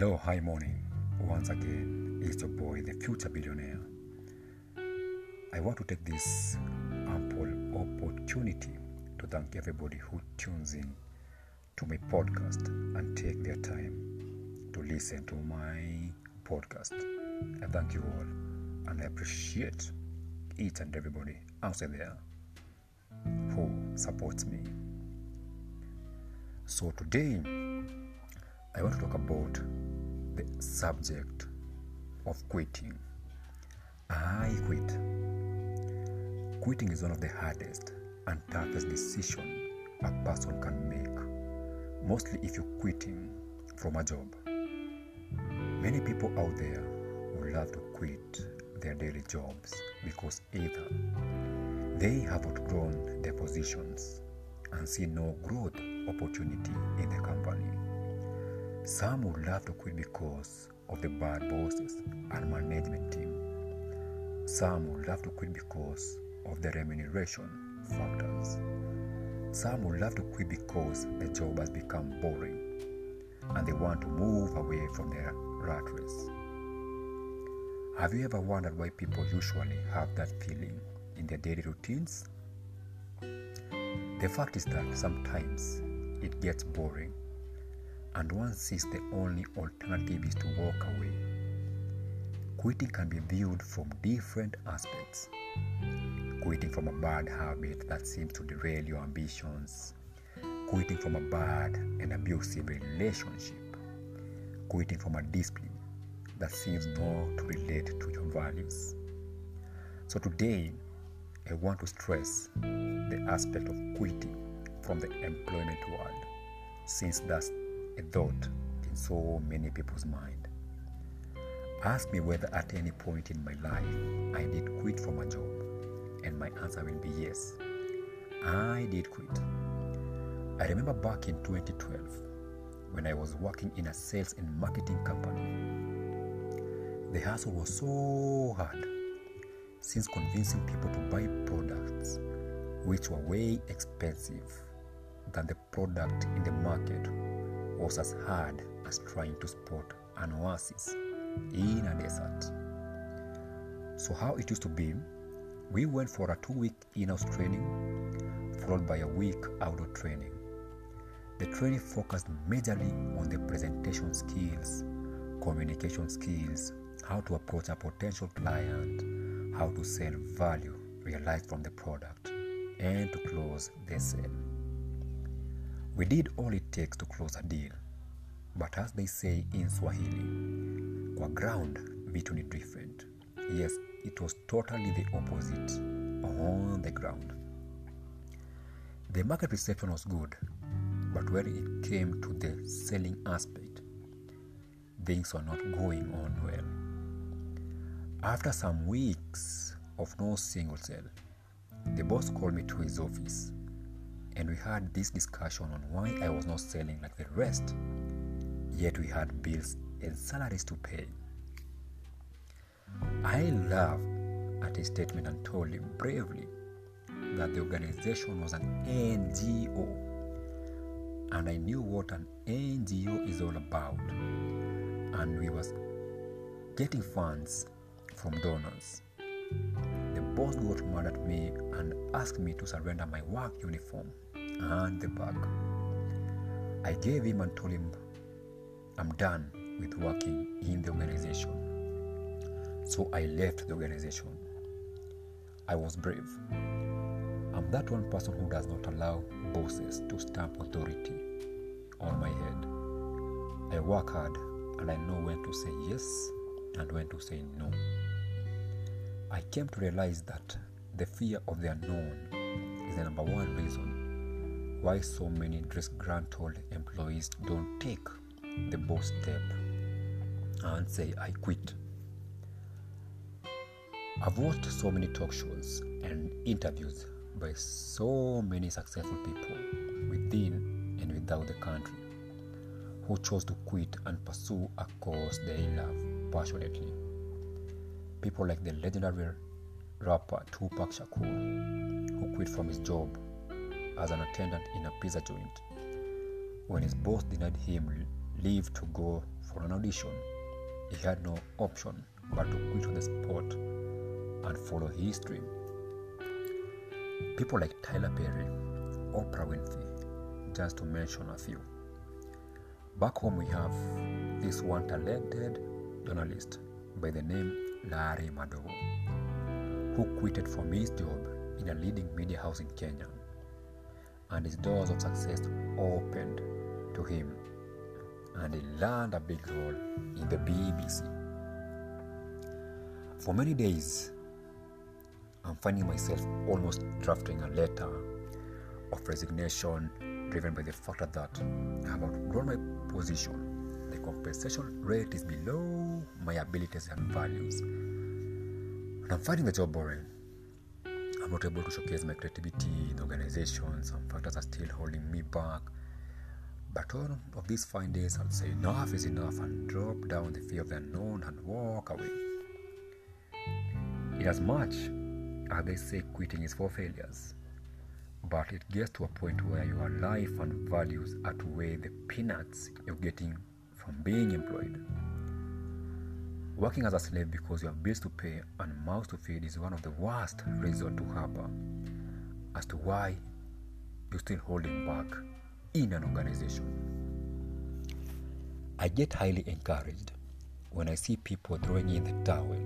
Hello, hi, morning. Once again, it's your boy, the future billionaire. I want to take this ample opportunity to thank everybody who tunes in to my podcast and take their time to listen to my podcast. I thank you all and I appreciate each and everybody out there who supports me. So today, I want to talk about the subject of quitting. I quit. Quitting is one of the hardest and toughest decisions a person can make, mostly if you're quitting from a job. Many people out there would love to quit their daily jobs because either they have outgrown their positions and see no growth opportunity in the company. Some would love to quit because of the bad bosses and management team. Some would love to quit because of the remuneration factors. Some would love to quit because the job has become boring and they want to move away from their rat race. Have you ever wondered why people usually have that feeling in their daily routines? The fact is that sometimes it gets boring and one sees the only alternative is to walk away. Quitting can be viewed from different aspects. Quitting from a bad habit that seems to derail your ambitions, quitting from a bad and abusive relationship, quitting from a discipline that seems not to relate to your values. So today, I want to stress the aspect of quitting from the employment world, since that's a thought in so many people's mind. Ask me whether at any point in my life I did quit from a job, and my answer will be yes. I did quit. I remember back in 2012 when I was working in a sales and marketing company. The hustle was so hard since convincing people to buy products which were way expensive than the product in the market was as hard as trying to spot an oasis in a desert. So, how it used to be, we went for a two week in house training, followed by a week outdoor training. The training focused majorly on the presentation skills, communication skills, how to approach a potential client, how to sell value realized from the product, and to close the sale. We did all takes to close a deal, but as they say in Swahili, kwa ground vitu ni different. Yes, it was totally the opposite on the ground. The market reception was good, but when it came to the selling aspect, things were not going on well. After some weeks of no single sale, the boss called me to his office and we had this discussion on why I was not selling like the rest, yet we had bills and salaries to pay. I laughed at his statement and told him bravely that the organization was an NGO and I knew what an NGO is all about and we was getting funds from donors. The boss got mad at me and asked me to surrender my work uniform and the bag. I gave him and told him I'm done with working in the organization. So I left the organization. I was brave. I'm that one person who does not allow bosses to stamp authority on my head. I work hard and I know when to say yes and when to say no. I came to realize that the fear of the unknown is the number one reason why so many disgruntled employees don't take the bold step and say, I quit. I've watched so many talk shows and interviews by so many successful people within and without the country who chose to quit and pursue a cause they love passionately. People like the legendary rapper Tupac Shakur, who quit from his job as an attendant in a pizza joint when his boss denied him leave to go for an audition. He had no option but to quit on the spot and follow his dream. People like Tyler Perry, Oprah Winfrey, just to mention a few. Back home, we have this one talented journalist by the name Larry Madowo, who quitted from his job in a leading media house in Kenya, and his doors of success opened to him, and he learned a big role in the BBC. For many days, I'm finding myself almost drafting a letter of resignation driven by the fact that I have outgrown my position. The compensation rate is below my abilities and values. And I'm finding the job boring. I'm not able to showcase my creativity in the organization. Some factors are still holding me back. But all of these fine days, I'll say enough is enough and drop down the fear of the unknown and walk away. In as much as they say quitting is for failures, but it gets to a point where your life and values outweigh the peanuts you're getting from being employed. Working as a slave because you have bills to pay and mouths to feed is one of the worst reasons to harbor as to why you're still holding back in an organization. I get highly encouraged when I see people throwing in the towel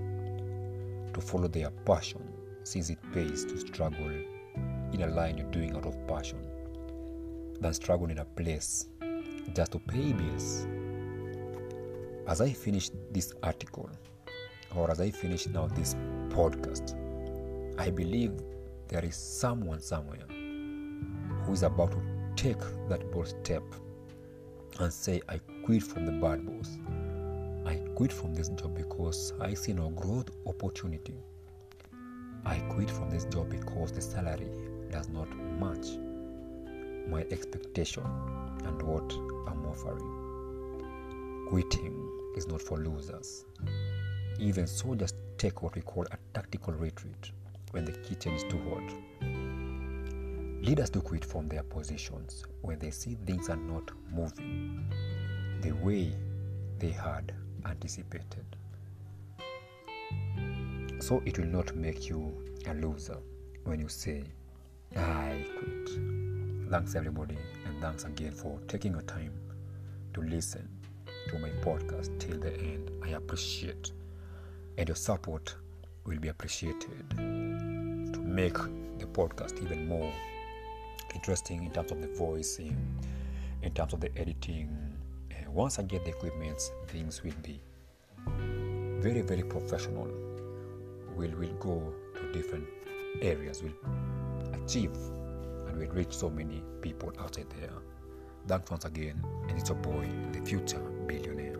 to follow their passion since it pays to struggle in a line you're doing out of passion than struggle in a place just to pay bills. As I finish this article, or as I finish now this podcast, I believe there is someone somewhere who is about to take that bold step and say, I quit from the bad boss. I quit from this job because I see no growth opportunity. I quit from this job because the salary does not match my expectation and what I'm offering. Quitting is not for losers. Even soldiers take what we call a tactical retreat when the kitchen is too hot. Leaders do quit from their positions when they see things are not moving the way they had anticipated. So it will not make you a loser when you say, I quit. Thanks, everybody, and thanks again for taking your time to listen to my podcast till the end. I appreciate, and your support will be appreciated to make the podcast even more interesting in terms of the voicing, in terms of the editing. Uh, once I get the equipment, things will be very, very professional. We'll, we'll go to different areas, we'll achieve, and we'll reach so many people out there. Thanks once again, and it's your boy, the future billionaire.